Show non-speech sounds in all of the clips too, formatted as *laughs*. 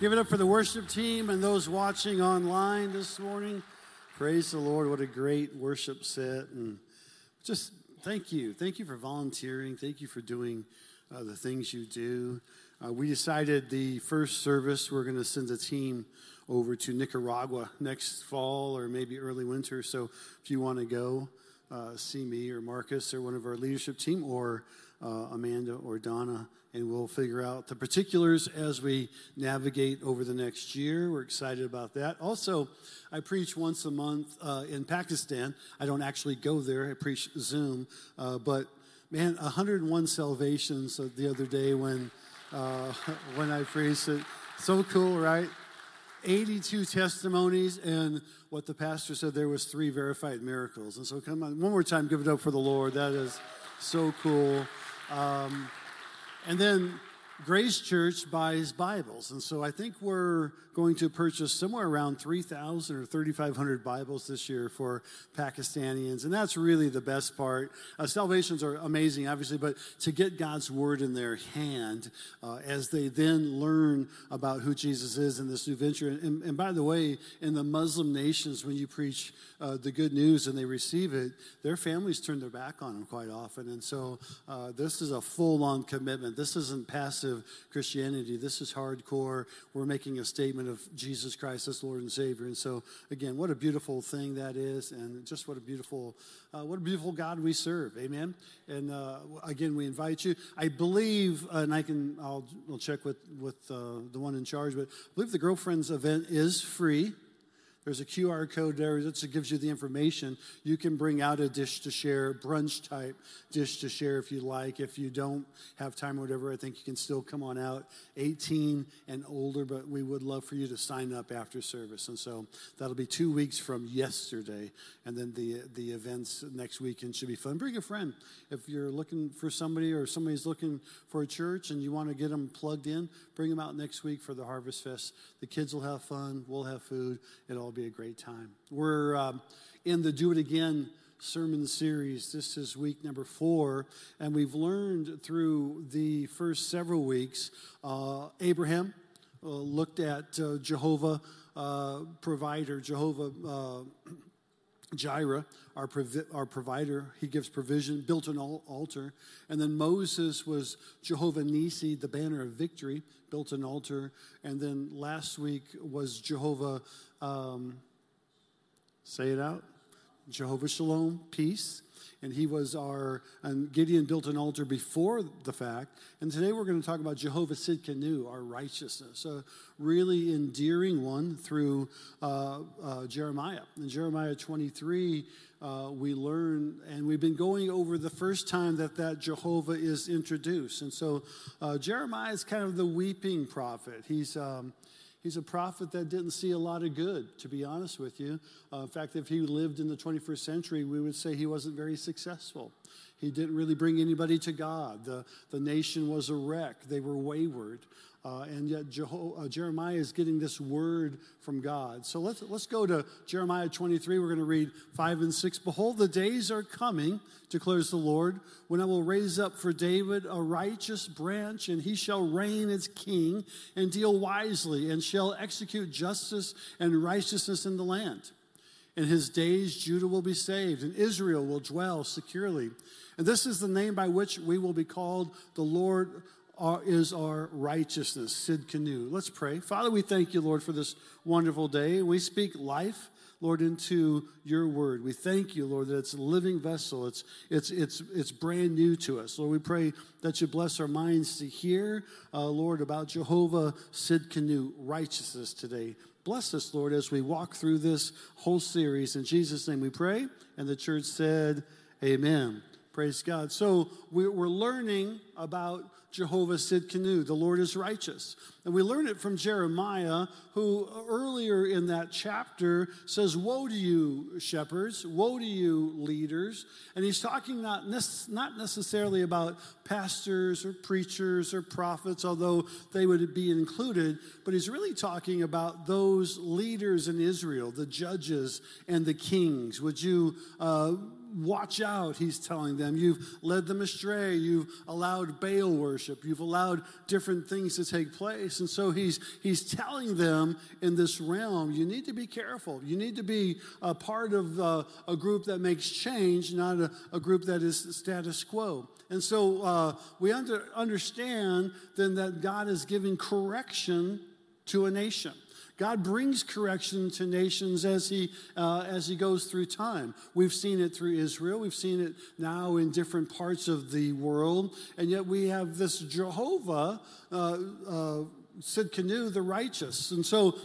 Give it up for the worship team and those watching online this morning. Praise the Lord. What a great worship set. And just thank you. Thank you for volunteering. Thank you for doing uh, the things you do. Uh, we decided the first service, we're going to send a team over to Nicaragua next fall or maybe early winter. So if you want to go, uh, see me or Marcus or one of our leadership team or uh, Amanda or Donna, and we'll figure out the particulars as we navigate over the next year. We're excited about that. Also, I preach once a month uh, in Pakistan. I don't actually go there, I preach Zoom, uh, but man, 101 salvations the other day when, uh, *laughs* when I preached it. So cool, right? 82 testimonies, and what the pastor said there was three verified miracles. And so, come on, one more time, give it up for the Lord. That is so cool. Um, and then Grace Church buys Bibles. And so I think we're going to purchase somewhere around 3,000 or 3,500 Bibles this year for Pakistanians. And that's really the best part. Uh, salvations are amazing, obviously, but to get God's word in their hand uh, as they then learn about who Jesus is in this new venture. And, and by the way, in the Muslim nations, when you preach uh, the good news and they receive it, their families turn their back on them quite often. And so uh, this is a full on commitment. This isn't passive Christianity. This is hardcore. We're making a statement of Jesus Christ as Lord and Savior. And so, again, what a beautiful thing that is, and just what a beautiful, uh, what a beautiful God we serve. Amen. And uh, again, we invite you. I believe, uh, and I can, I'll, I'll check with with uh, the one in charge, but I believe the girlfriends event is free. There's a QR code there that gives you the information. You can bring out a dish to share, brunch type dish to share if you like. If you don't have time or whatever, I think you can still come on out 18 and older, but we would love for you to sign up after service. And so that'll be two weeks from yesterday. And then the, the events next weekend should be fun. Bring a friend. If you're looking for somebody or somebody's looking for a church and you want to get them plugged in, bring them out next week for the Harvest Fest. The kids will have fun, we'll have food. It'll a great time. We're um, in the Do It Again sermon series. This is week number four, and we've learned through the first several weeks. Uh, Abraham uh, looked at uh, Jehovah uh, provider, Jehovah uh, Jireh, our, provi- our provider, he gives provision, built an altar. And then Moses was Jehovah Nisi, the banner of victory, built an altar. And then last week was Jehovah, um, say it out, Jehovah Shalom, peace and he was our, and Gideon built an altar before the fact. And today we're going to talk about Jehovah Sidkenu, our righteousness, a really endearing one through uh, uh, Jeremiah. In Jeremiah 23, uh, we learn, and we've been going over the first time that that Jehovah is introduced. And so uh, Jeremiah is kind of the weeping prophet. He's um, He's a prophet that didn't see a lot of good, to be honest with you. Uh, in fact, if he lived in the 21st century, we would say he wasn't very successful. He didn't really bring anybody to God. The, the nation was a wreck, they were wayward. Uh, and yet Jeho- uh, Jeremiah is getting this word from God. So let's, let's go to Jeremiah 23. We're going to read 5 and 6. Behold, the days are coming, declares the Lord, when I will raise up for David a righteous branch, and he shall reign as king and deal wisely, and shall execute justice and righteousness in the land. In his days, Judah will be saved, and Israel will dwell securely. And this is the name by which we will be called the Lord is our righteousness. Sidkenu. Let's pray. Father, we thank you, Lord, for this wonderful day. We speak life. Lord, into your word. We thank you, Lord, that it's a living vessel. It's, it's, it's, it's brand new to us. Lord, we pray that you bless our minds to hear, uh, Lord, about Jehovah Sid Sidkenu, righteousness today. Bless us, Lord, as we walk through this whole series. In Jesus' name we pray. And the church said, Amen. Praise God. So we're learning about Jehovah Sidkenu, the Lord is righteous. And we learn it from Jeremiah, who earlier in that chapter says, Woe to you, shepherds, woe to you, leaders. And he's talking not, not necessarily about pastors or preachers or prophets, although they would be included, but he's really talking about those leaders in Israel, the judges and the kings. Would you uh, watch out, he's telling them. You've led them astray. You've allowed Baal worship. You've allowed different things to take place. And so he's, he's telling them in this realm, you need to be careful. You need to be a part of uh, a group that makes change, not a, a group that is status quo. And so uh, we under, understand then that God is giving correction to a nation. God brings correction to nations as he, uh, as he goes through time. We've seen it through Israel. We've seen it now in different parts of the world. And yet we have this Jehovah, uh, uh, Tsidkenu, the righteous. And so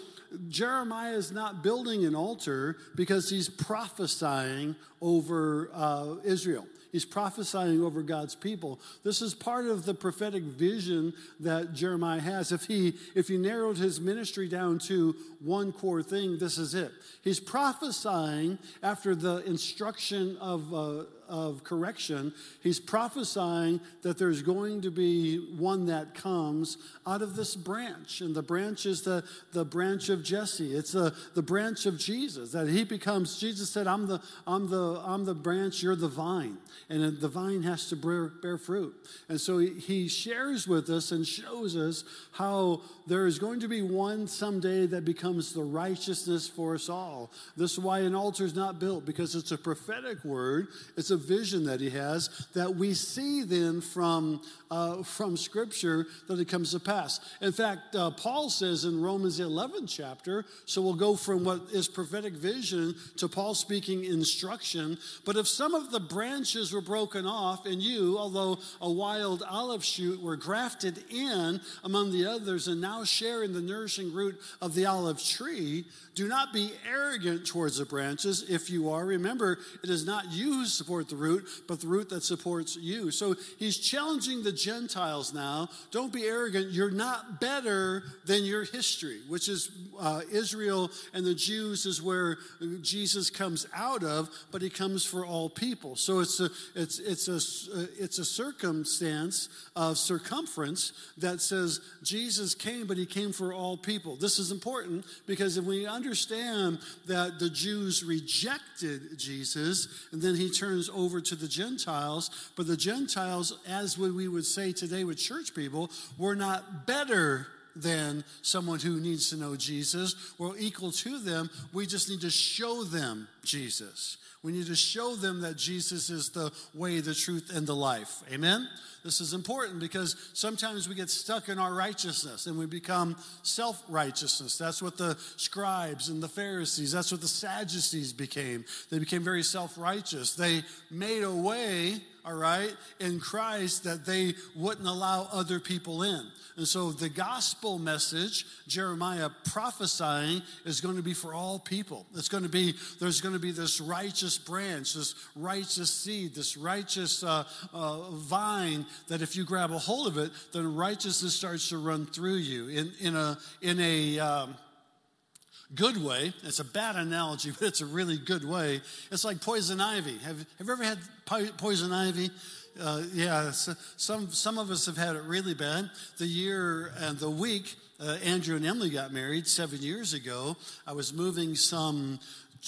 Jeremiah is not building an altar because he's prophesying over uh, Israel. He's prophesying over God's people. This is part of the prophetic vision that Jeremiah has. If he if he narrowed his ministry down to one core thing, this is it. He's prophesying after the instruction of uh, of correction, he's prophesying that there's going to be one that comes out of this branch. And the branch is the, the branch of Jesse. It's the, the branch of Jesus. That he becomes, Jesus said, I'm the, I'm the, I'm the branch, you're the vine. And the vine has to bear, bear fruit. And so he, he shares with us and shows us how there is going to be one someday that becomes the righteousness for us all. This is why an altar is not built, because it's a prophetic word. It's a vision that he has that we see then from, uh, from Scripture that it comes to pass. In fact, uh, Paul says in Romans 11 chapter, so we'll go from what is prophetic vision to Paul speaking instruction. But if some of the branches were broken off, and you, although a wild olive shoot, were grafted in among the others and now share in the nourishing root of the olive tree, do not be arrogant towards the branches. If you are, remember, it is not you who support the root, but the root that supports you. So he's challenging the Gentiles now. Don't be arrogant. You're not better than your history, which is uh, Israel and the Jews is where Jesus comes out of, but he comes for all people. So it's a, it's, it's a, it's a circumstance of circumference that says Jesus came, but he came for all people. This is important because if we understand that the Jews rejected Jesus, and then he turns over to the Gentiles, but the Gentiles, as we would say today with church people, were not better than someone who needs to know Jesus. We're equal to them. We just need to show them Jesus. We need to show them that Jesus is the way, the truth, and the life. Amen? This is important because sometimes we get stuck in our righteousness and we become self righteousness. That's what the scribes and the Pharisees, that's what the Sadducees became. They became very self righteous. They made a way all right, in Christ that they wouldn't allow other people in. And so the gospel message, Jeremiah prophesying, is going to be for all people. It's going to be, there's going to be this righteous branch, this righteous seed, this righteous uh, uh, vine that if you grab a hold of it, then righteousness starts to run through you in, in a, in a, um, good way. It's a bad analogy, *laughs* but it's a really good way. It's like poison ivy. Have, have you ever had poison ivy? Uh, yeah, some, some of us have had it really bad. The year and the week uh, Andrew and Emily got married seven years ago, I was moving some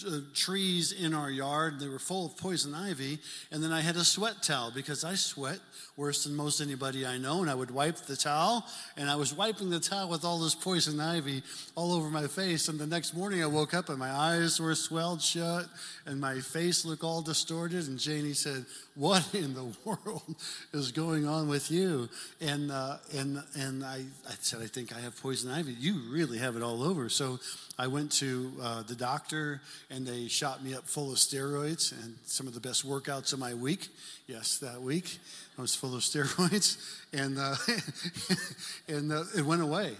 uh, trees in our yard. They were full of poison ivy. And then I had a sweat towel because I sweat worse than most anybody I know. And I would wipe the towel, and I was wiping the towel with all this poison ivy all over my face. And the next morning I woke up and my eyes were swelled shut and my face looked all distorted. And Janie said, What in the *laughs* world is going on with you? And, uh, and, and I, I said, I think I have poison ivy. You really have it all over. So I went to uh, the doctor and they shot me up full of steroids and some of the best workouts of my week. Yes, that week I was full of *laughs* steroids and, uh, *laughs* and uh, it went away.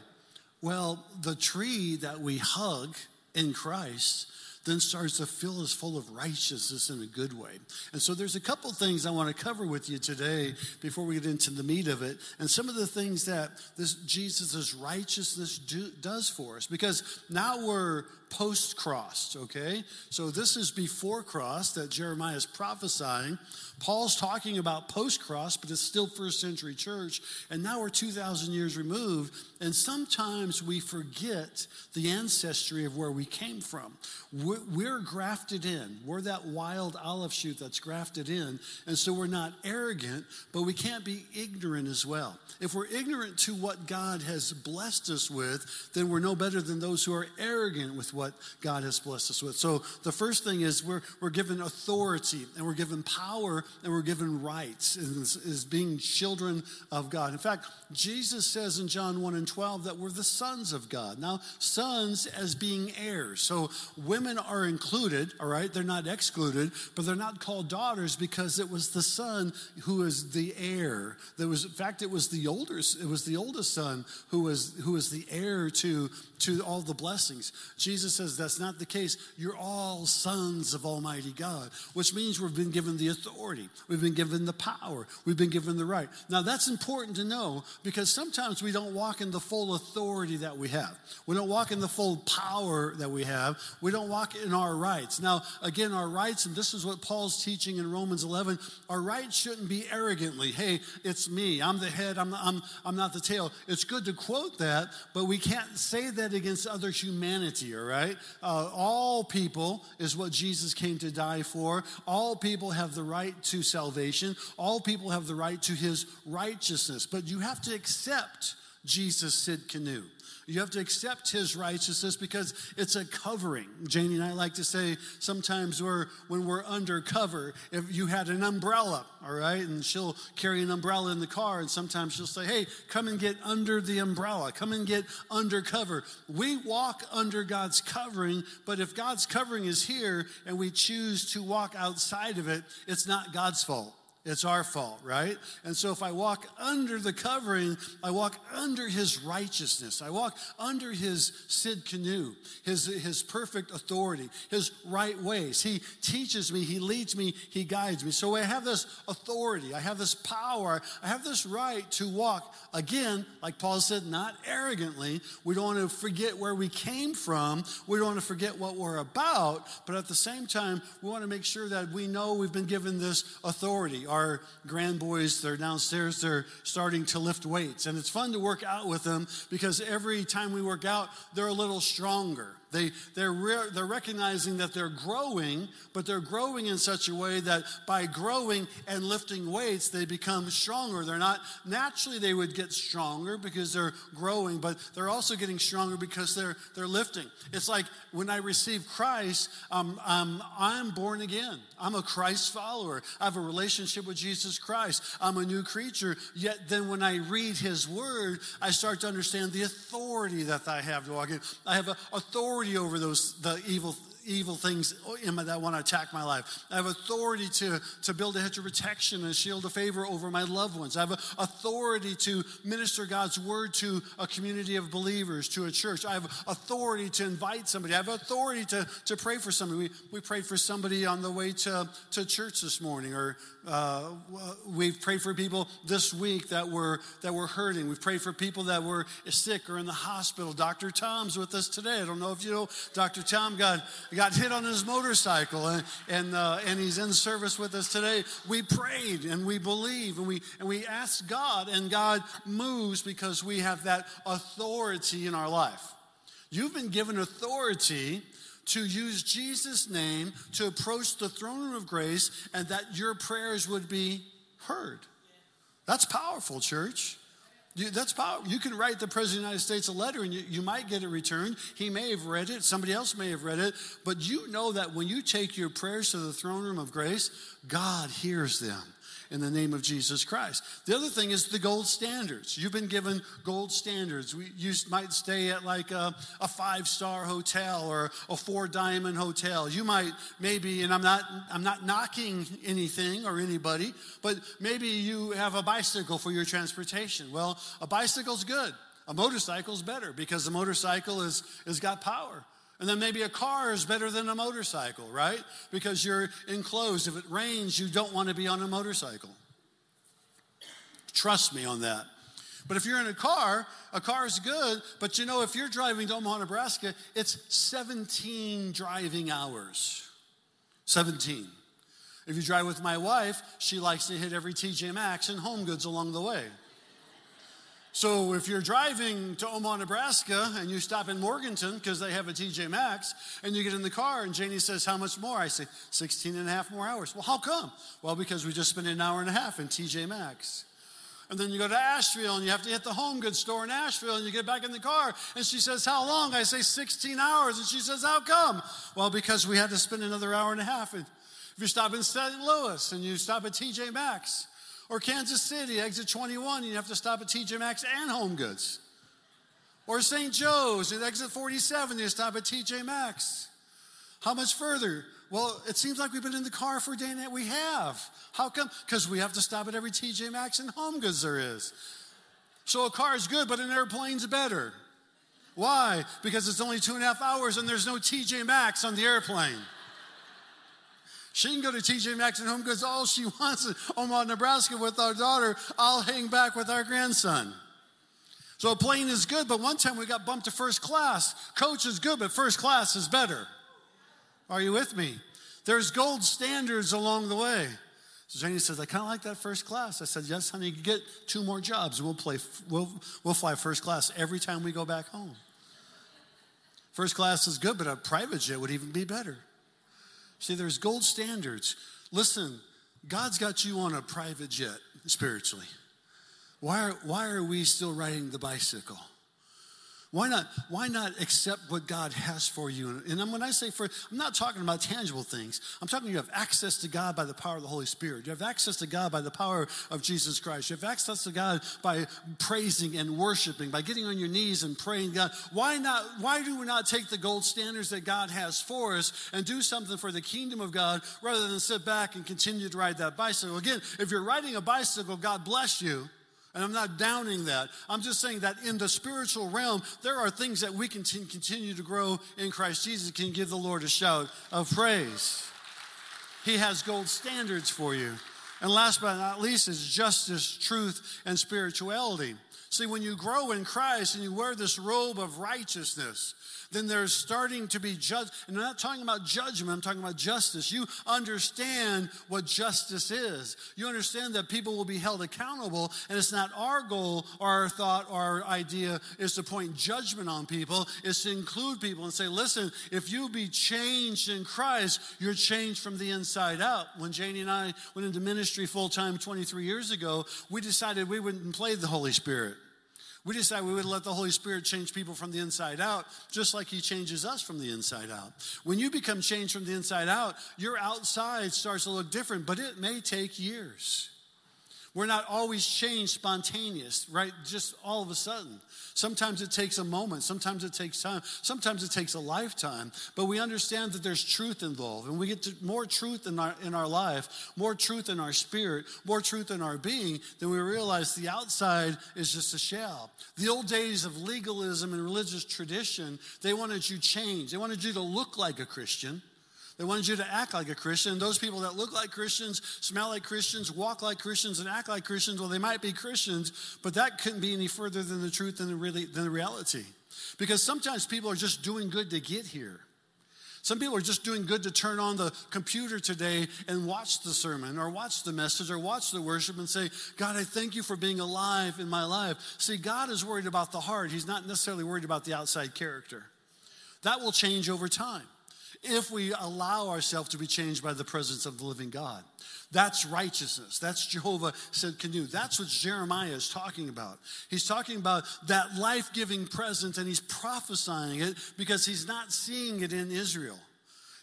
Well, the tree that we hug in Christ then starts to fill us full of righteousness in a good way. And so there's a couple things I want to cover with you today before we get into the meat of it, and some of the things that this Jesus' righteousness do, does for us. Because now we're post cross, okay? So this is before cross that Jeremiah is prophesying. Paul's talking about post cross, but it's still first century church. And now we're 2,000 years removed. And sometimes we forget the ancestry of where we came from. We're we're grafted in. We're that wild olive shoot that's grafted in. And so we're not arrogant, but we can't be ignorant as well. If we're ignorant to what God has blessed us with, then we're no better than those who are arrogant with what God has blessed us with. So the first thing is we're, we're given authority and we're given power and we're given rights as, as being children of God. In fact, Jesus says in John 1 and 12 that we're the sons of God. Now, sons as being heirs. So women are included, all right? They're not excluded, but they're not called daughters because it was the son who was the heir. There was, in fact, it was the older, it was the oldest son who was who was the heir to to all the blessings. Jesus says that's not the case. You're all sons of Almighty God, which means we've been given the authority, we've been given the power, we've been given the right. Now, that's important to know because sometimes we don't walk in the full authority that we have. We don't walk in the full power that we have. We don't walk in our rights. Now, again, our rights, and this is what Paul's teaching in Romans 11, our rights shouldn't be arrogantly, hey, it's me, I'm the head, I'm, I'm, I'm not the tail. It's good to quote that, but we can't say that against other humanity, all right? Uh, all people is what Jesus came to die for. All people have the right to salvation. All people have the right to his righteousness. But you have to accept Jesus' Tsidkenu. You have to accept his righteousness because it's a covering. Janie and I like to say sometimes we're, when we're undercover, if you had an umbrella, all right, and she'll carry an umbrella in the car, and sometimes she'll say, hey, come and get under the umbrella, come and get undercover. We walk under God's covering, but if God's covering is here and we choose to walk outside of it, it's not God's fault. It's our fault, right? And so if I walk under the covering, I walk under his righteousness. I walk under his Tsidkenu, his, his perfect authority, his right ways. He teaches me, he leads me, he guides me. So I have this authority, I have this power, I have this right to walk, again, like Paul said, not arrogantly. We don't want to forget where we came from, we don't want to forget what we're about, but at the same time, we want to make sure that we know we've been given this authority our grand boys, they're downstairs, they're starting to lift weights. And it's fun to work out with them because every time we work out, they're a little stronger. They, they're, re- they're recognizing that they're growing, but they're growing in such a way that by growing and lifting weights, they become stronger. They're not, naturally, they would get stronger because they're growing, but they're also getting stronger because they're, they're lifting. It's like when I receive Christ, um, um, I'm born again. I'm a Christ follower. I have a relationship with Jesus Christ. I'm a new creature. Yet then when I read his word, I start to understand the authority that I have to walk in. I have authority authority over those the evil evil things that want to attack my life. I have authority to, to build a hedge of protection and a shield of favor over my loved ones. I have authority to minister God's word to a community of believers, to a church. I have authority to invite somebody. I have authority to, to pray for somebody. We, we prayed for somebody on the way to, to church this morning, or uh, we've prayed for people this week that were, that were hurting. We've prayed for people that were sick or in the hospital. Dr. Tom's with us today. I don't know if you know, Dr. Tom got, got hit on his motorcycle and, and, uh, and he's in service with us today. We prayed and we believe and we, and we asked God, and God moves because we have that authority in our life. You've been given authority to use Jesus' name to approach the throne of grace and that your prayers would be heard. That's powerful, church. You, that's powerful. You can write the President of the United States a letter and you, you might get it returned. He may have read it, somebody else may have read it, but you know that when you take your prayers to the throne room of grace, God hears them in the name of Jesus Christ. The other thing is the gold standards. You've been given gold standards. We, you might stay at like a, a five star hotel or a four diamond hotel. You might maybe, and I'm not, I'm not knocking anything or anybody, but maybe you have a bicycle for your transportation. Well, a bicycle's good. A motorcycle's better because the motorcycle is, has got power. And then maybe a car is better than a motorcycle, right? Because you're enclosed. If it rains, you don't want to be on a motorcycle. Trust me on that. But if you're in a car, a car is good, but you know, if you're driving to Omaha, Nebraska, it's 17 driving hours. 17. If you drive with my wife, she likes to hit every TJ Maxx and Home Goods along the way. So if you're driving to Omaha, Nebraska, and you stop in Morganton because they have a TJ Maxx, and you get in the car, and Janie says, How much more? I say, 16 and a half more hours. Well, how come? Well, because we just spent an hour and a half in TJ Maxx. And then you go to Asheville and you have to hit the home goods store in Asheville and you get back in the car and she says, How long? I say 16 hours. And she says, How come? Well, because we had to spend another hour and a half. And if you stop in St. Louis and you stop at TJ Maxx, or Kansas City, exit 21, you have to stop at TJ Maxx and Home Goods. Or St. Joe's at exit 47, you stop at TJ Maxx. How much further? Well, it seems like we've been in the car for a day and that we have. How come? Because we have to stop at every TJ Maxx and Home Goods there is. So a car is good, but an airplane's better. Why? Because it's only two and a half hours and there's no TJ Maxx on the airplane. She can go to TJ Maxx and Home Goods all she wants in Omaha, Nebraska with our daughter. I'll hang back with our grandson. So a plane is good, but one time we got bumped to first class. Coach is good, but first class is better. Are you with me? There's gold standards along the way. So Janie says, I kind of like that first class. I said, Yes, honey, you get two more jobs. We'll, play, we'll, we'll fly first class every time we go back home. First class is good, but a private jet would even be better. See, there's gold standards. Listen, God's got you on a private jet spiritually. Why are, why are we still riding the bicycle? Why not, why not accept what God has for you? And when I say for, I'm not talking about tangible things. I'm talking you have access to God by the power of the Holy Spirit. You have access to God by the power of Jesus Christ. You have access to God by praising and worshiping, by getting on your knees and praying God. Why not, why do we not take the gold standards that God has for us and do something for the kingdom of God rather than sit back and continue to ride that bicycle? Again, if you're riding a bicycle, God bless you. And I'm not downing that. I'm just saying that in the spiritual realm, there are things that we can continue to grow in Christ Jesus, can give the Lord a shout of praise. He has gold standards for you. And last but not least is justice, truth, and spirituality. See, when you grow in Christ and you wear this robe of righteousness, then there's starting to be judge. And I'm not talking about judgment, I'm talking about justice. You understand what justice is. You understand that people will be held accountable, and it's not our goal or our thought or our idea is to point judgment on people, it's to include people and say, listen, if you be changed in Christ, you're changed from the inside out. When Janie and I went into ministry full time 23 years ago, we decided we wouldn't play the Holy Spirit. We decided we would let the Holy Spirit change people from the inside out, just like He changes us from the inside out. When you become changed from the inside out, your outside starts to look different, but it may take years. We're not always changed spontaneous, right? Just all of a sudden. Sometimes it takes a moment, sometimes it takes time, sometimes it takes a lifetime. But we understand that there's truth involved, and we get more truth in our in our life, more truth in our spirit, more truth in our being, then we realize the outside is just a shell. The old days of legalism and religious tradition, they wanted you changed. They wanted you to look like a Christian. They wanted you to act like a Christian. Those people that look like Christians, smell like Christians, walk like Christians, and act like Christians, well, they might be Christians, but that couldn't be any further than the truth and the, really, than the reality. Because sometimes people are just doing good to get here. Some people are just doing good to turn on the computer today and watch the sermon or watch the message or watch the worship and say, God, I thank you for being alive in my life. See, God is worried about the heart, He's not necessarily worried about the outside character. That will change over time if we allow ourselves to be changed by the presence of the living God. That's righteousness. That's Jehovah Tsidkenu. That's what Jeremiah is talking about. He's talking about that life giving presence and he's prophesying it because he's not seeing it in Israel.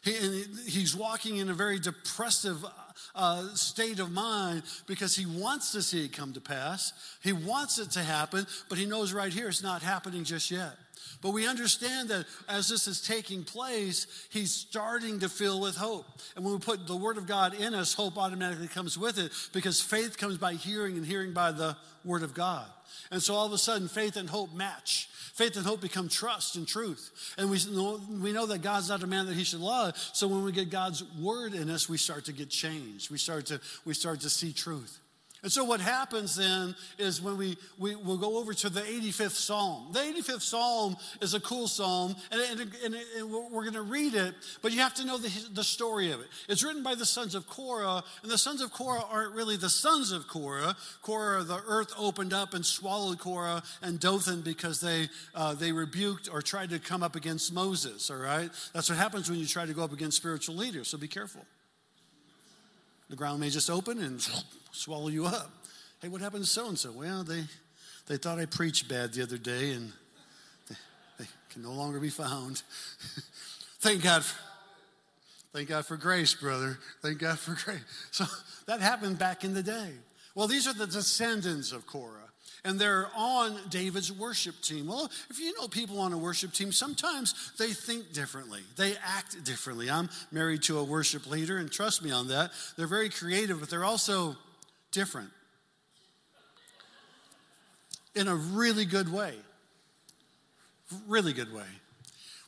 He, he's walking in a very depressive uh, state of mind because he wants to see it come to pass. He wants it to happen, but he knows right here it's not happening just yet. But we understand that as this is taking place, he's starting to fill with hope. And when we put the word of God in us, hope automatically comes with it because faith comes by hearing and hearing by the word of God. And so all of a sudden, faith and hope match. Faith and hope become trust and truth. And we know, we know that God's not a man that he should lie. So when we get God's word in us, we start to get changed. We start to, we start to see truth. And so what happens then is when we, we will go over to the 85th Psalm. The 85th Psalm is a cool psalm, and, and, and, and we're going to read it, but you have to know the, the story of it. It's written by the sons of Korah, and the sons of Korah aren't really the sons of Korah. Korah, the earth opened up and swallowed Korah and Dathan because they, uh, they rebuked or tried to come up against Moses, all right? That's what happens when you try to go up against spiritual leaders, so be careful. The ground may just open and *laughs* swallow you up. Hey, what happened to so and so? Well, they, they thought I preached bad the other day and they, they can no longer be found. *laughs* thank God. For, thank God for grace, brother. Thank God for grace. *laughs* So that happened back in the day. Well, these are the descendants of Korah and they're on David's worship team. Well, if you know people on a worship team, sometimes they think differently, they act differently. I'm married to a worship leader, and trust me on that. They're very creative, but they're also different in a really good way. Really good way.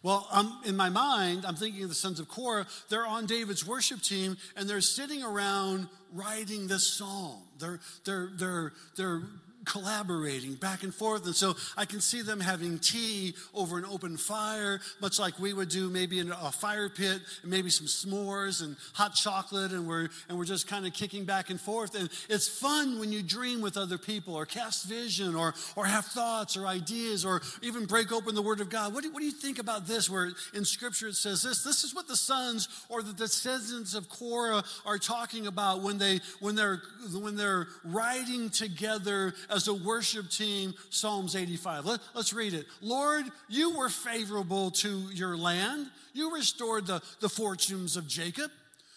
Well, um, in my mind, I'm thinking of the sons of Korah. They're on David's worship team and they're sitting around writing this psalm. They're, they're, they're, they're collaborating back and forth. And so I can see them having tea over an open fire, much like we would do maybe in a fire pit, and maybe some s'mores and hot chocolate, and we're, and we're just kind of kicking back and forth. And it's fun when you dream with other people or cast vision or, or have thoughts or ideas or even break open the Word of God. What do, what do you think about this, where in Scripture it says this? This is what the sons or the descendants of Korah are talking about when, they, when, they're, when they're writing together as a worship team Psalms 85. Let, us read it. Lord, you were favorable to your land. You restored the, the fortunes of Jacob.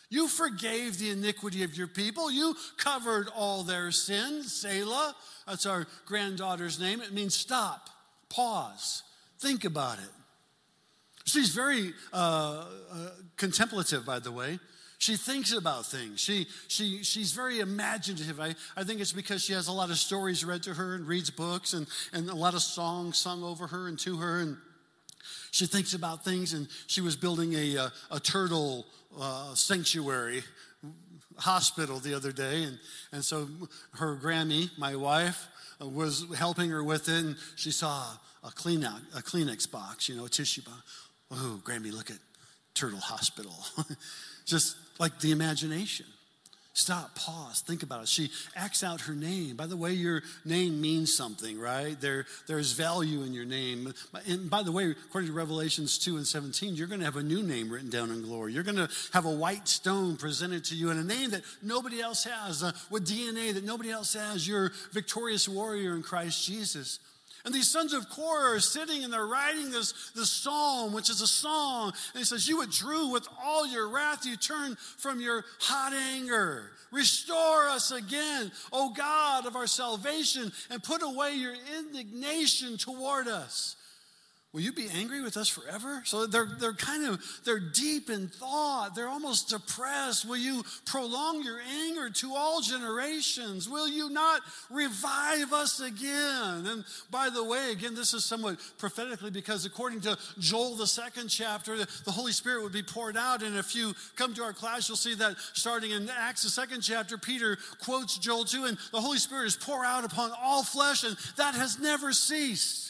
You forgave the iniquity of your people. You covered all their sins. Selah, that's our granddaughter's name. It means stop, pause, think about it. She's very uh, uh, contemplative, by the way. She thinks about things. She, she, she's very imaginative. I, I think it's because she has a lot of stories read to her and reads books and, and a lot of songs sung over her and to her. And she thinks about things. And she was building a, a, a turtle uh, sanctuary hospital the other day. And, and so her Grammy, my wife, was helping her with it. And she saw a Kleenex, a Kleenex box, you know, a tissue box. Oh, Grammy, look at Turtle Hospital. *laughs* Just like the imagination. Stop, pause, think about it. She acts out her name. By the way, your name means something, right? There, there's value in your name. And by the way, according to Revelations 2 and 17, you're going to have a new name written down in glory. You're going to have a white stone presented to you and a name that nobody else has, uh, with DNA that nobody else has. You're victorious warrior in Christ Jesus. And these sons of Korah are sitting and they're writing this, this psalm, which is a song. And he says, You withdrew with all your wrath, you turned from your hot anger. Restore us again, O God of our salvation, and put away your indignation toward us. Will you be angry with us forever? So they're, they're kind of, they're deep in thought. They're almost depressed. Will you prolong your anger to all generations? Will you not revive us again? And by the way, again, this is somewhat prophetically because according to Joel, the second chapter, the Holy Spirit would be poured out. And if you come to our class, you'll see that starting in Acts, the second chapter, Peter quotes Joel 2, and the Holy Spirit is poured out upon all flesh, and that has never ceased.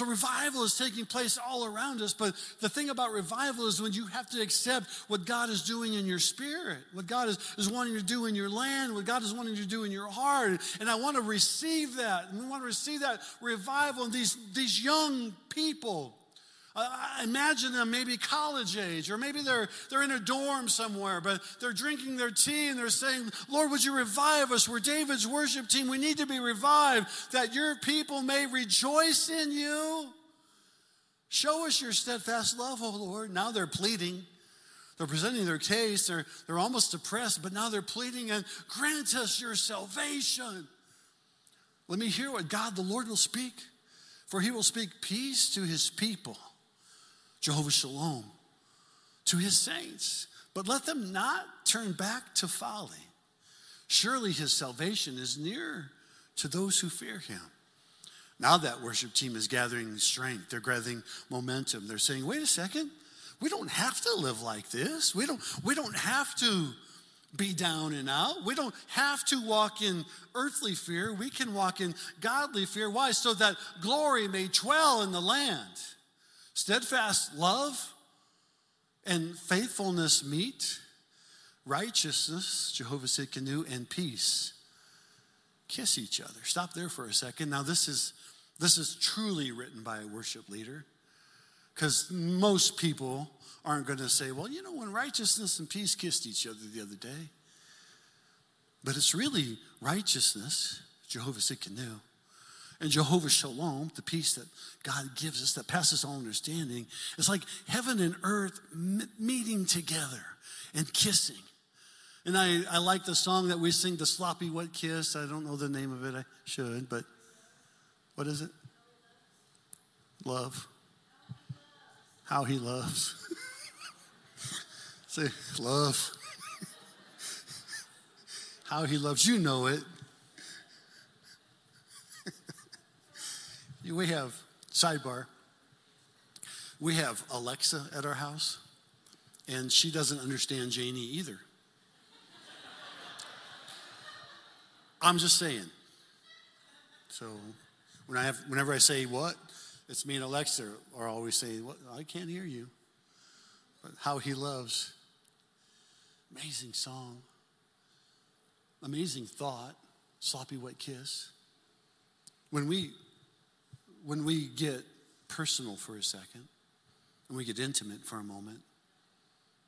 So revival is taking place all around us, but the thing about revival is when you have to accept what God is doing in your spirit, what God is, is wanting to do in your land, what God is wanting to do in your heart. And I want to receive that. And we want to receive that revival in these, these young people Imagine them maybe college age, or maybe they're, they're in a dorm somewhere, but they're drinking their tea and they're saying, Lord, would you revive us? We're David's worship team. We need to be revived that your people may rejoice in you. Show us your steadfast love, oh Lord. Now they're pleading. They're presenting their case. They're, they're almost depressed, but now they're pleading and grant us your salvation. Let me hear what God the Lord will speak, for he will speak peace to his people Jehovah Shalom, to his saints. But let them not turn back to folly. Surely his salvation is near to those who fear him. Now that worship team is gathering strength, they're gathering momentum. They're saying, wait a second, we don't have to live like this. We don't, we don't have to be down and out. We don't have to walk in earthly fear. We can walk in godly fear. Why? So that glory may dwell in the land. Steadfast love and faithfulness meet, righteousness, Jehovah Tsidkenu, and peace kiss each other. Stop there for a second. Now, this is, this is truly written by a worship leader because most people aren't going to say, well, you know, when righteousness and peace kissed each other the other day. But it's really righteousness, Jehovah Tsidkenu, and Jehovah Shalom, the peace that God gives us that passes all understanding. It's like heaven and earth meeting together and kissing. And I, I like the song that we sing, The Sloppy Wet Kiss. I don't know the name of it, I should, but what is it? Love. How he loves. *laughs* Say, love. *laughs* How he loves. You know it. We have, sidebar, we have Alexa at our house, and she doesn't understand Janie either. I'm just saying. So when I have, whenever I say what, it's me and Alexa are always saying, "What? I can't hear you." But how he loves. Amazing song. Amazing thought. Sloppy wet kiss. When we when we get personal for a second and we get intimate for a moment,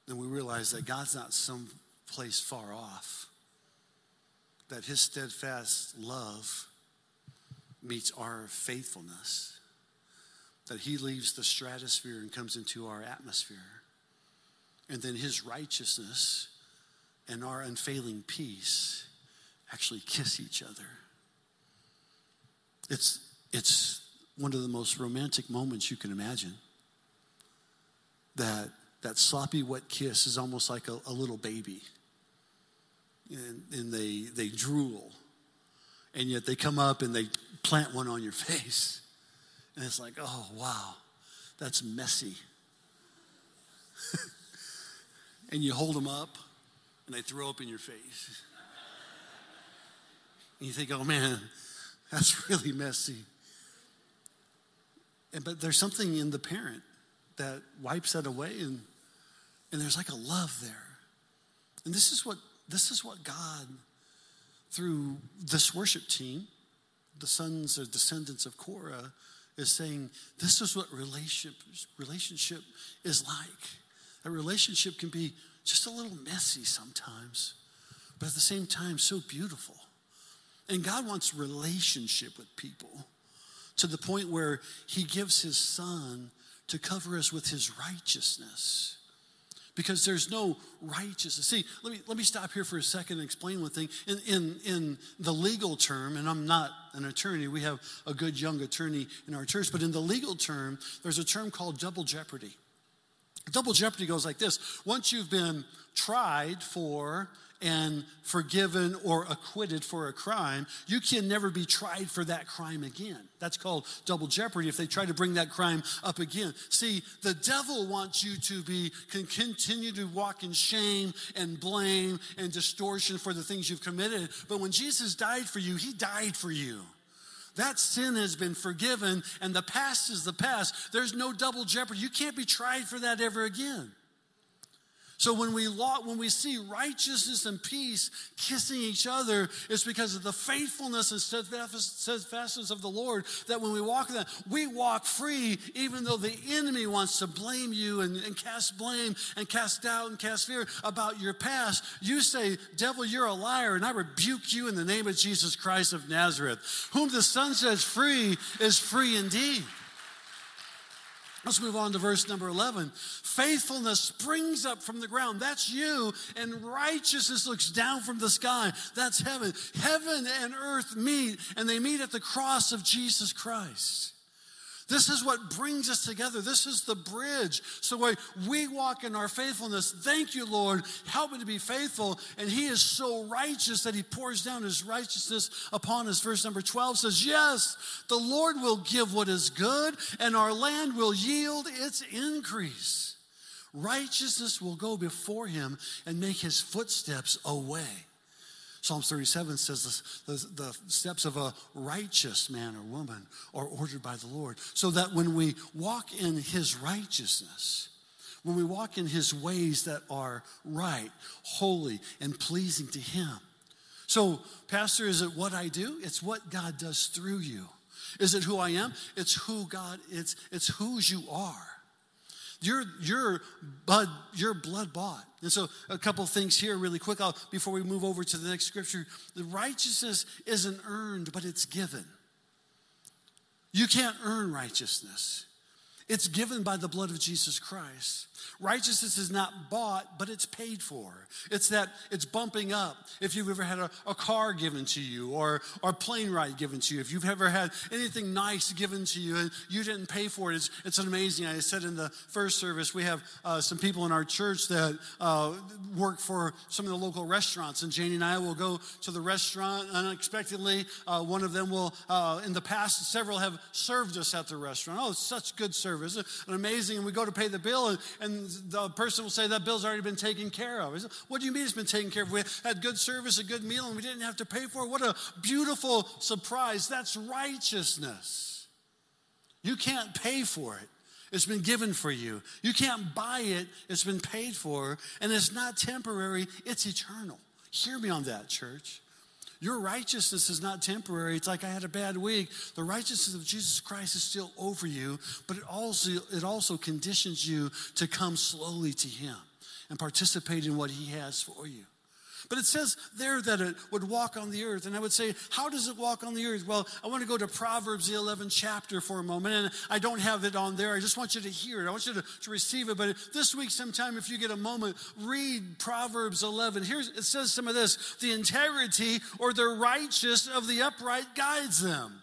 then we realize that God's not some place far off. That his steadfast love meets our faithfulness. That he leaves the stratosphere and comes into our atmosphere. And then his righteousness and our unfailing peace actually kiss each other. It's, it's one of the most romantic moments you can imagine. That, that sloppy wet kiss is almost like a, a little baby. And, and they, they drool. And yet they come up and they plant one on your *laughs* face. And it's like, oh, wow, that's messy. *laughs* and you hold them up and they throw up in your face. *laughs* And you think, oh man, that's really messy. But there's something in the parent that wipes that away and, and there's like a love there. And this is what this is what God, through this worship team, the sons or descendants of Korah, is saying, this is what relationship, relationship is like. A relationship can be just a little messy sometimes, but at the same time, so beautiful. And God wants relationship with people to the point where He gives His Son to cover us with His righteousness. Because there's no righteousness. See, let me, let me stop here for a second and explain one thing. In, in, in the legal term, and I'm not an attorney, we have a good young attorney in our church, but in the legal term, there's a term called double jeopardy. Double jeopardy goes like this once you've been tried for and forgiven or acquitted for a crime, you can never be tried for that crime again. That's called double jeopardy if they try to bring that crime up again. See, the devil wants you to be can continue to walk in shame and blame and distortion for the things you've committed. But when Jesus died for you, he died for you. That sin has been forgiven, and the past is the past. There's no double jeopardy. You can't be tried for that ever again. So when we when we see righteousness and peace kissing each other, it's because of the faithfulness and steadfastness of the Lord that when we walk in that, we walk free, even though the enemy wants to blame you and, and cast blame and cast doubt and cast fear about your past. You say, Devil, you're a liar, and I rebuke you in the name of Jesus Christ of Nazareth. Whom the Son says free is free indeed. Let's move on to verse number 11. Faithfulness springs up from the ground. That's you. And righteousness looks down from the sky. That's heaven. Heaven and earth meet, and they meet at the cross of Jesus Christ. This is what brings us together. This is the bridge. So when we walk in our faithfulness, thank you, Lord. Help me to be faithful. And He is so righteous that He pours down His righteousness upon us. Verse number 12 says, Yes, the Lord will give what is good, and our land will yield its increase. Righteousness will go before him and make his footsteps a way. Psalms 37 says the, the, the, steps of a righteous man or woman are ordered by the Lord. So that when we walk in his righteousness, when we walk in his ways that are right, holy, and pleasing to him. So, Pastor, is it what I do? It's what God does through you. Is it who I am? It's who God, it's, it's whose you are. You're, you're, blood, you're blood bought. And so, a couple things here, really quick, I'll, before we move over to the next scripture. The righteousness isn't earned, but it's given. You can't earn righteousness, it's given by the blood of Jesus Christ. Righteousness is not bought, but it's paid for. It's that it's bumping up. If you've ever had a, a, car given to you or, or a plane ride given to you, if you've ever had anything nice given to you and you didn't pay for it, it's, it's amazing. I said in the first service, we have uh, some people in our church that uh, work for some of the local restaurants, and Janie and I will go to the restaurant unexpectedly. Uh, one of them will, uh, in the past, several have served us at the restaurant. Oh, it's such good service and amazing. And we go to pay the bill, and, and the person will say that bill's already been taken care of. What do you mean it's been taken care of? We had good service, a good meal, and we didn't have to pay for it. What a beautiful surprise. That's righteousness. You can't pay for it. It's been given for you. You can't buy it. It's been paid for. And it's not temporary, it's eternal. Hear me on that, church. Your righteousness is not temporary. It's like I had a bad week. The righteousness of Jesus Christ is still over you, but it also, it also conditions you to come slowly to Him and participate in what He has for you. But it says there that it would walk on the earth. And I would say, how does it walk on the earth? Well, I want to go to Proverbs, the 11th chapter for a moment. And I don't have it on there. I just want you to hear it. I want you to, to receive it. But this week, sometime, if you get a moment, read Proverbs 11. Here it says some of this The integrity or the righteous of the upright guides them.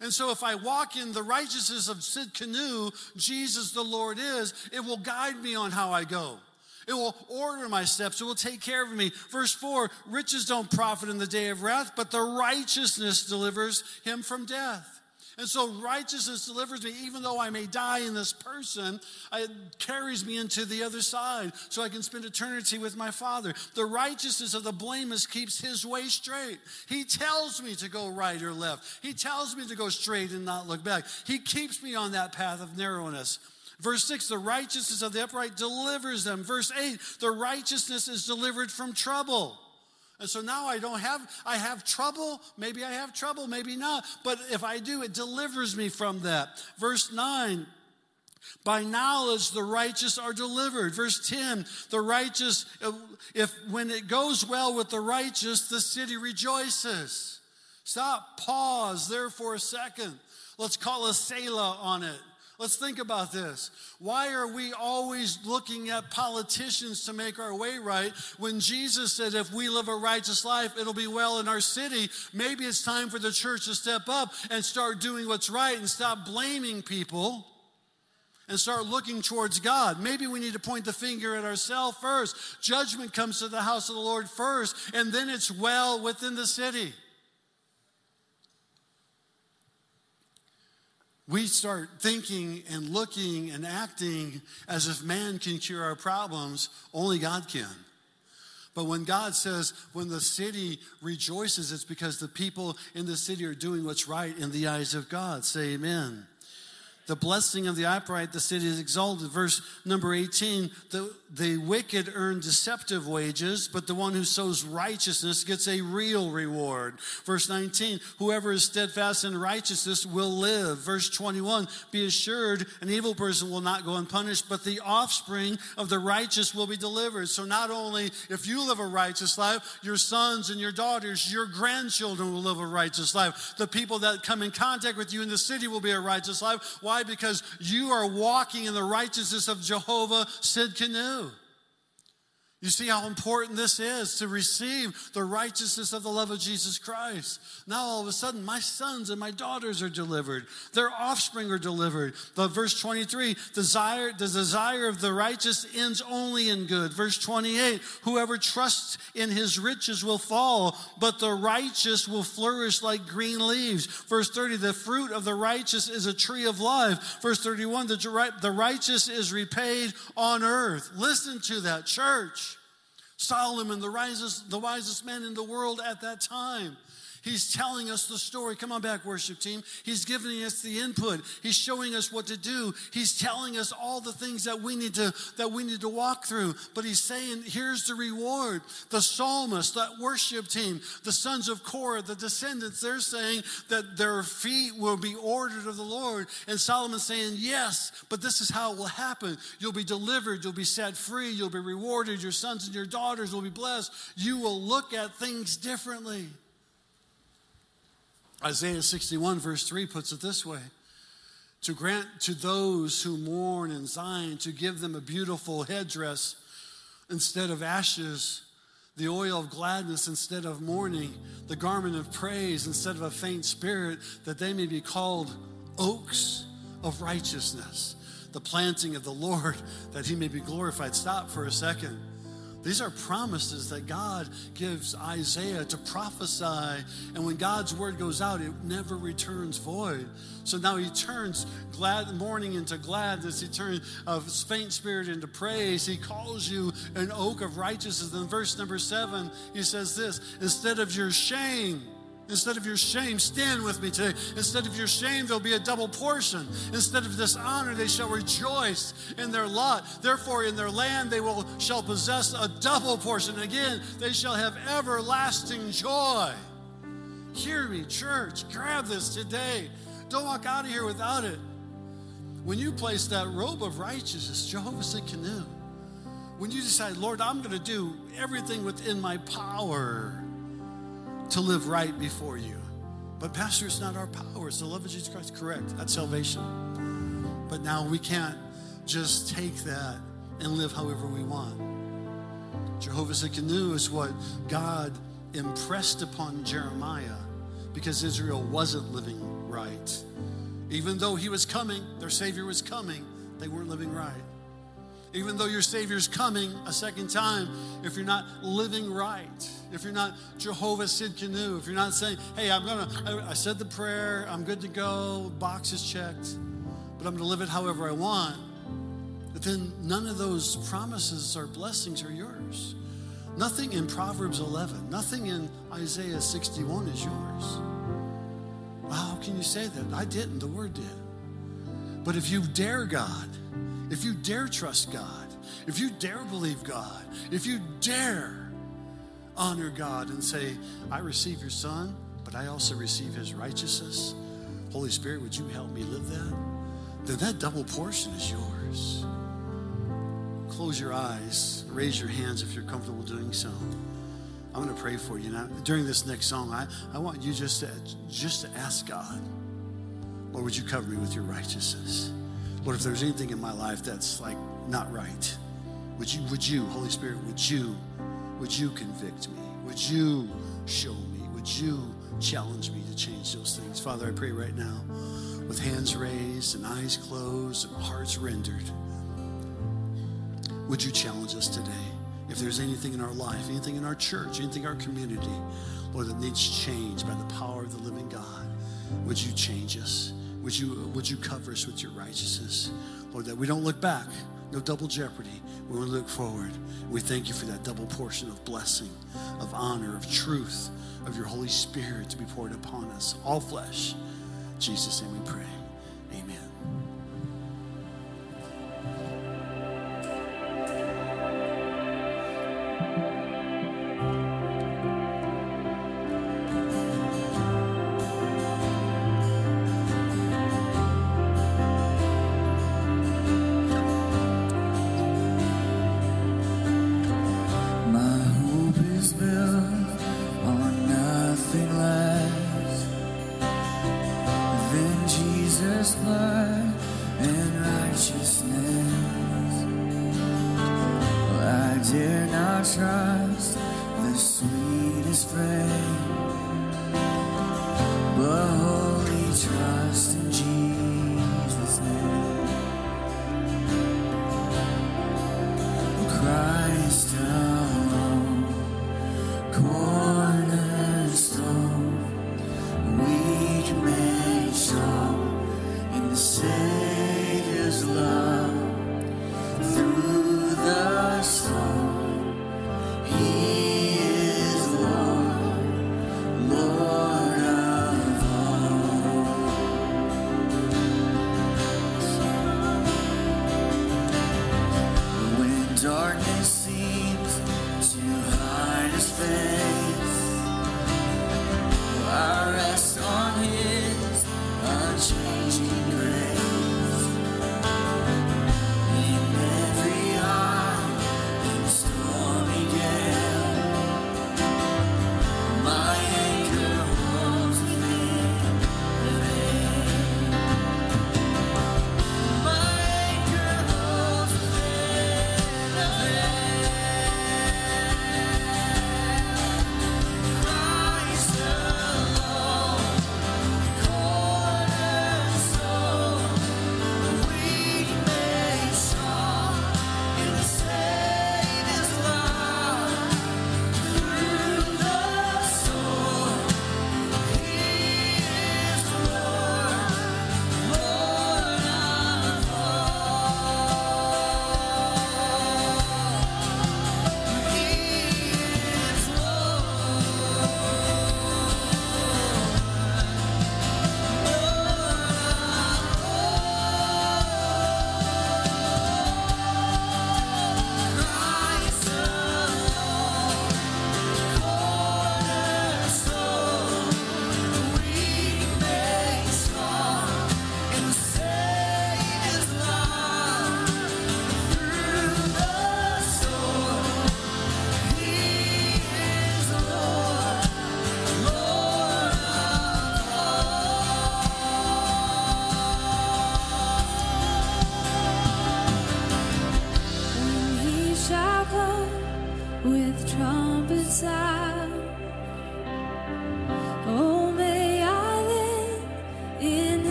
And so, if I walk in the righteousness of Tsidkenu, Jesus the Lord is, it will guide me on how I go. It will order my steps. It will take care of me. Verse 4 riches don't profit in the day of wrath, but the righteousness delivers him from death. And so righteousness delivers me, even though I may die in this person, it carries me into the other side so I can spend eternity with my Father. The righteousness of the blameless keeps his way straight. He tells me to go right or left, he tells me to go straight and not look back. He keeps me on that path of narrowness. Verse 6, the righteousness of the upright delivers them. Verse 8, the righteousness is delivered from trouble. And so now I don't have, I have trouble. Maybe I have trouble, maybe not. But if I do, it delivers me from that. Verse 9, by knowledge the righteous are delivered. Verse 10, the righteous, if when it goes well with the righteous, the city rejoices. Stop, pause there for a second. Let's call a Selah on it. Let's think about this. Why are we always looking at politicians to make our way right when Jesus said, if we live a righteous life, it'll be well in our city? Maybe it's time for the church to step up and start doing what's right and stop blaming people and start looking towards God. Maybe we need to point the finger at ourselves first. Judgment comes to the house of the Lord first, and then it's well within the city. We start thinking and looking and acting as if man can cure our problems, only God can. But when God says, when the city rejoices, it's because the people in the city are doing what's right in the eyes of God. Say amen. The blessing of the upright, the city is exalted. Verse number 18 the, the wicked earn deceptive wages, but the one who sows righteousness gets a real reward. Verse 19 whoever is steadfast in righteousness will live. Verse 21 be assured an evil person will not go unpunished, but the offspring of the righteous will be delivered. So not only if you live a righteous life, your sons and your daughters, your grandchildren will live a righteous life. The people that come in contact with you in the city will be a righteous life. Why? Because you are walking in the righteousness of Jehovah Tsidkenu. You see how important this is to receive the righteousness of the love of Jesus Christ. Now, all of a sudden, my sons and my daughters are delivered. Their offspring are delivered. The verse 23, desire, the desire of the righteous ends only in good. Verse 28, whoever trusts in his riches will fall, but the righteous will flourish like green leaves. Verse 30, the fruit of the righteous is a tree of life. Verse 31, the, the righteous is repaid on earth. Listen to that, church. Solomon, the wisest, the wisest man in the world at that time. He's telling us the story. Come on back, worship team. He's giving us the input. He's showing us what to do. He's telling us all the things that we need to that we need to walk through. But he's saying, here's the reward. The psalmist, that worship team, the sons of Korah, the descendants, they're saying that their feet will be ordered of the Lord. And Solomon's saying, yes, but this is how it will happen. You'll be delivered, you'll be set free, you'll be rewarded, your sons and your daughters will be blessed. You will look at things differently. Isaiah 61, verse 3 puts it this way to grant to those who mourn in Zion, to give them a beautiful headdress instead of ashes, the oil of gladness instead of mourning, the garment of praise instead of a faint spirit, that they may be called oaks of righteousness, the planting of the Lord, *laughs* that he may be glorified. Stop for a second. These are promises that God gives Isaiah to prophesy. And when God's word goes out, it never returns void. So now he turns glad mourning into gladness. He turns a faint spirit into praise. He calls you an oak of righteousness. In verse number seven, he says this instead of your shame, Instead of your shame, stand with me today. Instead of your shame, there'll be a double portion. Instead of dishonor, they shall rejoice in their lot. Therefore, in their land they will shall possess a double portion. Again, they shall have everlasting joy. Hear me, church. Grab this today. Don't walk out of here without it. When you place that robe of righteousness, Jehovah Tsidkenu, when you decide, Lord, I'm going to do everything within my power to live right before you. But, Pastor, it's not our power, it's the love of Jesus Christ. Correct. That's salvation. But now we can't just take that and live however we want. Jehovah Tsidkenu is what God impressed upon Jeremiah because Israel wasn't living right. Even though he was coming, their Savior was coming, they weren't living right. Even though your Savior's coming a second time, if you're not living right, if you're not Jehovah Tsidkenu, if you're not saying, hey, I'm gonna, I, said the prayer, I'm good to go, box is checked, but I'm gonna live it however I want, but then none of those promises or blessings are yours. Nothing in Proverbs 11, nothing in Isaiah 61 is yours. How can you say that? I didn't, the Word did. But if you dare God, if you dare trust God, if you dare believe God, if you dare honor God and say, I receive your Son, but I also receive his righteousness. Holy Spirit, would you help me live that? Then that double portion is yours. Close your eyes, raise your hands if you're comfortable doing so. I'm going to pray for you now. During this next song, I, I want you just to, just to ask God, Lord, would you cover me with your righteousness? Lord, if there's anything in my life that's like not right, would you, would you, Holy Spirit, would you would you convict me? Would you show me? Would you challenge me to change those things? Father, I pray right now with hands raised and eyes closed and hearts rendered. Would you challenge us today? If there's anything in our life, anything in our church, anything in our community, Lord, that needs change by the power of the living God, would you change us? Would you, would you cover us with your righteousness? Lord, that we don't look back, no double jeopardy. We want to look forward. We thank you for that double portion of blessing, of honor, of truth, of your Holy Spirit to be poured upon us, all flesh. Jesus' name we pray. and righteousness. Well, I dare not trust the sweetest frame, but wholly trust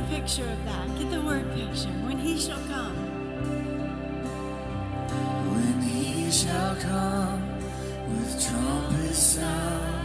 a picture of that. Get the word picture. When he shall come. When he shall come with trumpet sound,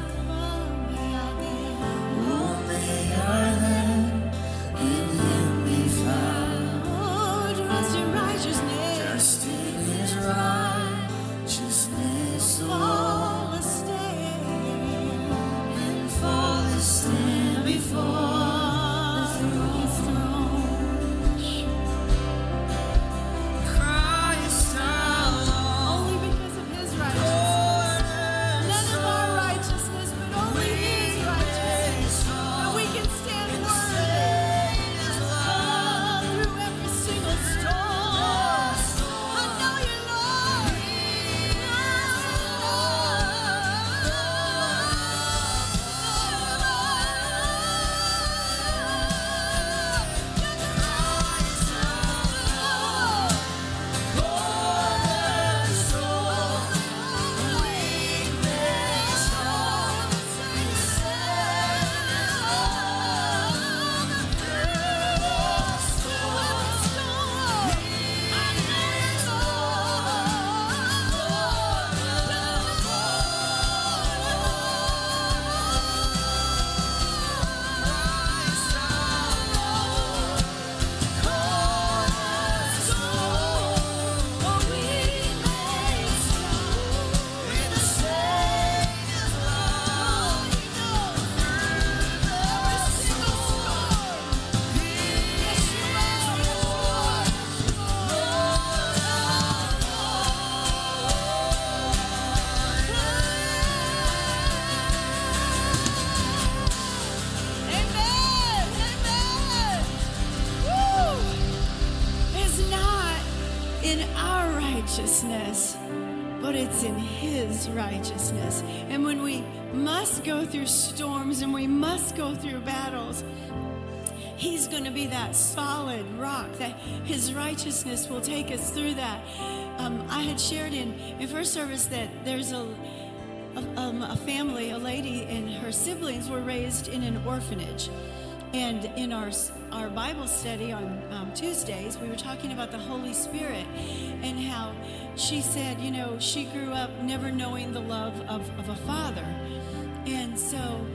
through battles, He's going to be that solid rock that His righteousness will take us through that. Um, I had shared in, in first service that there's a, a, um, a family, a lady, and her siblings were raised in an orphanage. And in our our Bible study on um, Tuesdays, we were talking about the Holy Spirit and how she said, you know, she grew up never knowing the love of, of a father. And so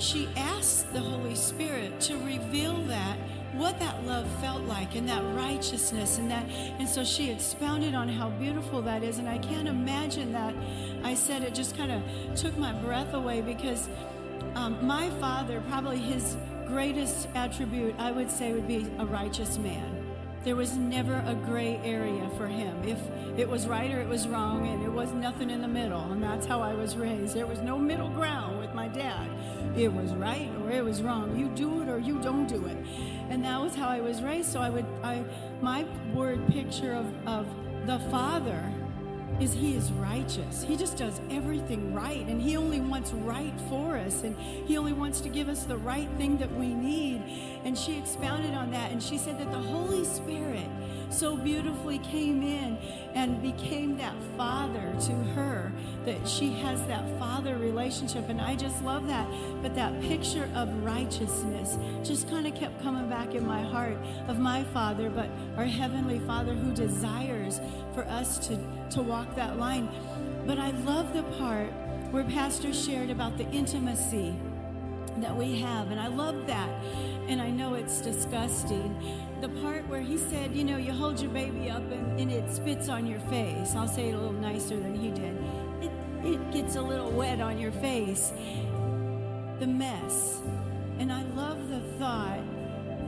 she asked the Holy Spirit to reveal that, what that love felt like, and that righteousness, and that. And so she expounded on how beautiful that is. And I can't imagine that. I said it just kind of took my breath away because um, my father, probably his greatest attribute, I would say, would be a righteous man. There was never a gray area for him. If it was right or it was wrong, and it was nothing in the middle. And that's how I was raised. There was no middle ground with my dad. It was right or it was wrong. You do it or you don't do it. And that was how I was raised. So I would, I, my word picture of, of the Father is he is righteous. He just does everything right and he only wants right for us and he only wants to give us the right thing that we need. And she expounded on that and she said that the Holy Spirit so beautifully came in and became that father to her that she has that father relationship and I just love that but that picture of righteousness just kind of kept coming back in my heart of my father but our heavenly father who desires for us to to walk that line but I love the part where pastor shared about the intimacy that we have. And I love that. And I know it's disgusting. The part where he said, you know, you hold your baby up and, and it spits on your face. I'll say it a little nicer than he did. It, it gets a little wet on your face. The mess. And I love the thought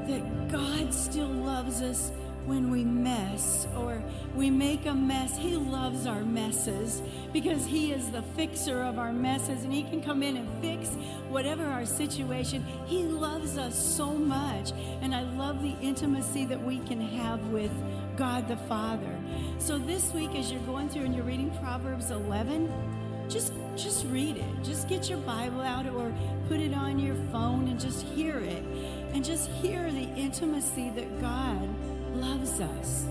that God still loves us when we mess or we make a mess. He loves our messes because He is the fixer of our messes and He can come in and fix whatever our situation. He loves us so much. And I love the intimacy that we can have with God the Father. So this week, as you're going through and you're reading Proverbs 11, just just read it. Just get your Bible out or put it on your phone and just hear it. And just hear the intimacy that God loves us.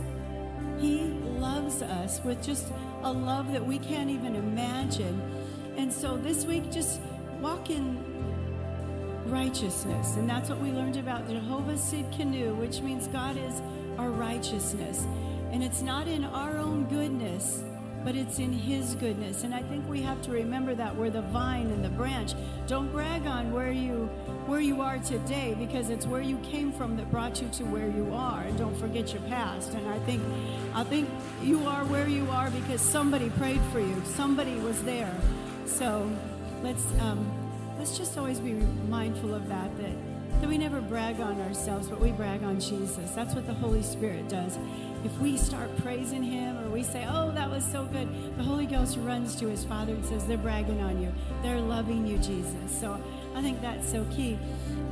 He loves us with just a love that we can't even imagine. And so this week just walk in righteousness. And that's what we learned about Jehovah Tsidkenu, which means God is our righteousness. And it's not in our own goodness, but it's in his goodness. And I think we have to remember that we're the vine and the branch. Don't brag on where you where you are today because it's where you came from that brought you to where you are. And don't forget your past. And I think I think you are where you are because somebody prayed for you. Somebody was there. So let's um, let's just always be mindful of that that that we never brag on ourselves, but we brag on Jesus. That's what the Holy Spirit does. If we start praising Him we say, Oh, that was so good, the Holy Ghost runs to His Father and says, They're bragging on you. They're loving you, Jesus. So I think that's so key.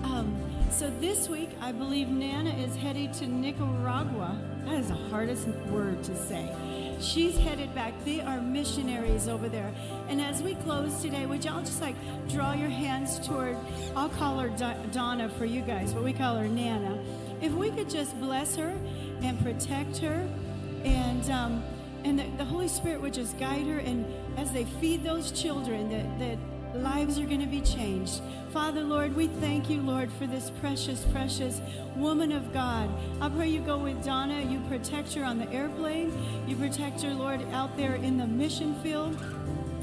Um, so this week, I believe Nana is headed to Nicaragua. That is the hardest word to say. She's headed back. They are missionaries over there. And as we close today, would y'all just like draw your hands toward, I'll call her Donna for you guys, but we call her Nana. If we could just bless her and protect her and, um, and the, the Holy Spirit would just guide her. And as they feed those children, that, that lives are going to be changed. Father, Lord, we thank you, Lord, for this precious, precious woman of God. I pray you go with Donna. You protect her on the airplane. You protect her, Lord, out there in the mission field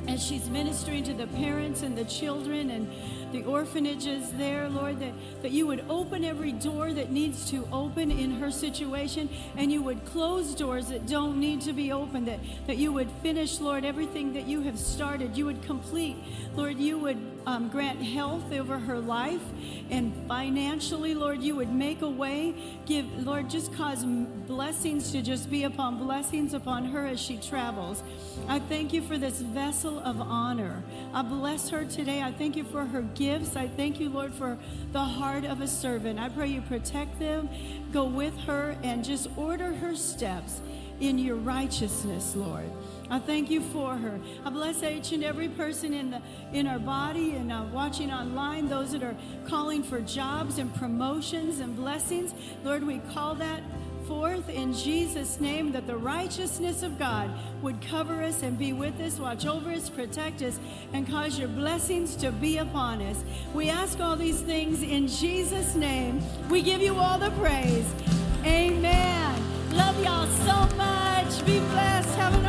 as she's ministering to the parents and the children and the orphanages there, Lord, that, that you would open every door that needs to open in her situation and you would close doors that don't need to be opened, that, that you would finish, Lord, everything that you have started. You would complete, Lord, you would um, grant health over her life and financially, Lord, you would make a way. Give, Lord, just cause blessings to just be upon blessings upon her as she travels. I thank you for this vessel of honor. I bless her today. I thank you for her gifts. I thank you, Lord, for the heart of a servant. I pray you protect them, go with her, and just order her steps in your righteousness, Lord. I thank you for her. I bless each and every person in the in our body and uh, watching online, those that are calling for jobs and promotions and blessings. Lord, we call that forth in Jesus' name that the righteousness of God would cover us and be with us, watch over us, protect us, and cause your blessings to be upon us. We ask all these things in Jesus' name. We give you all the praise. Amen. Love y'all so much. Be blessed. Have an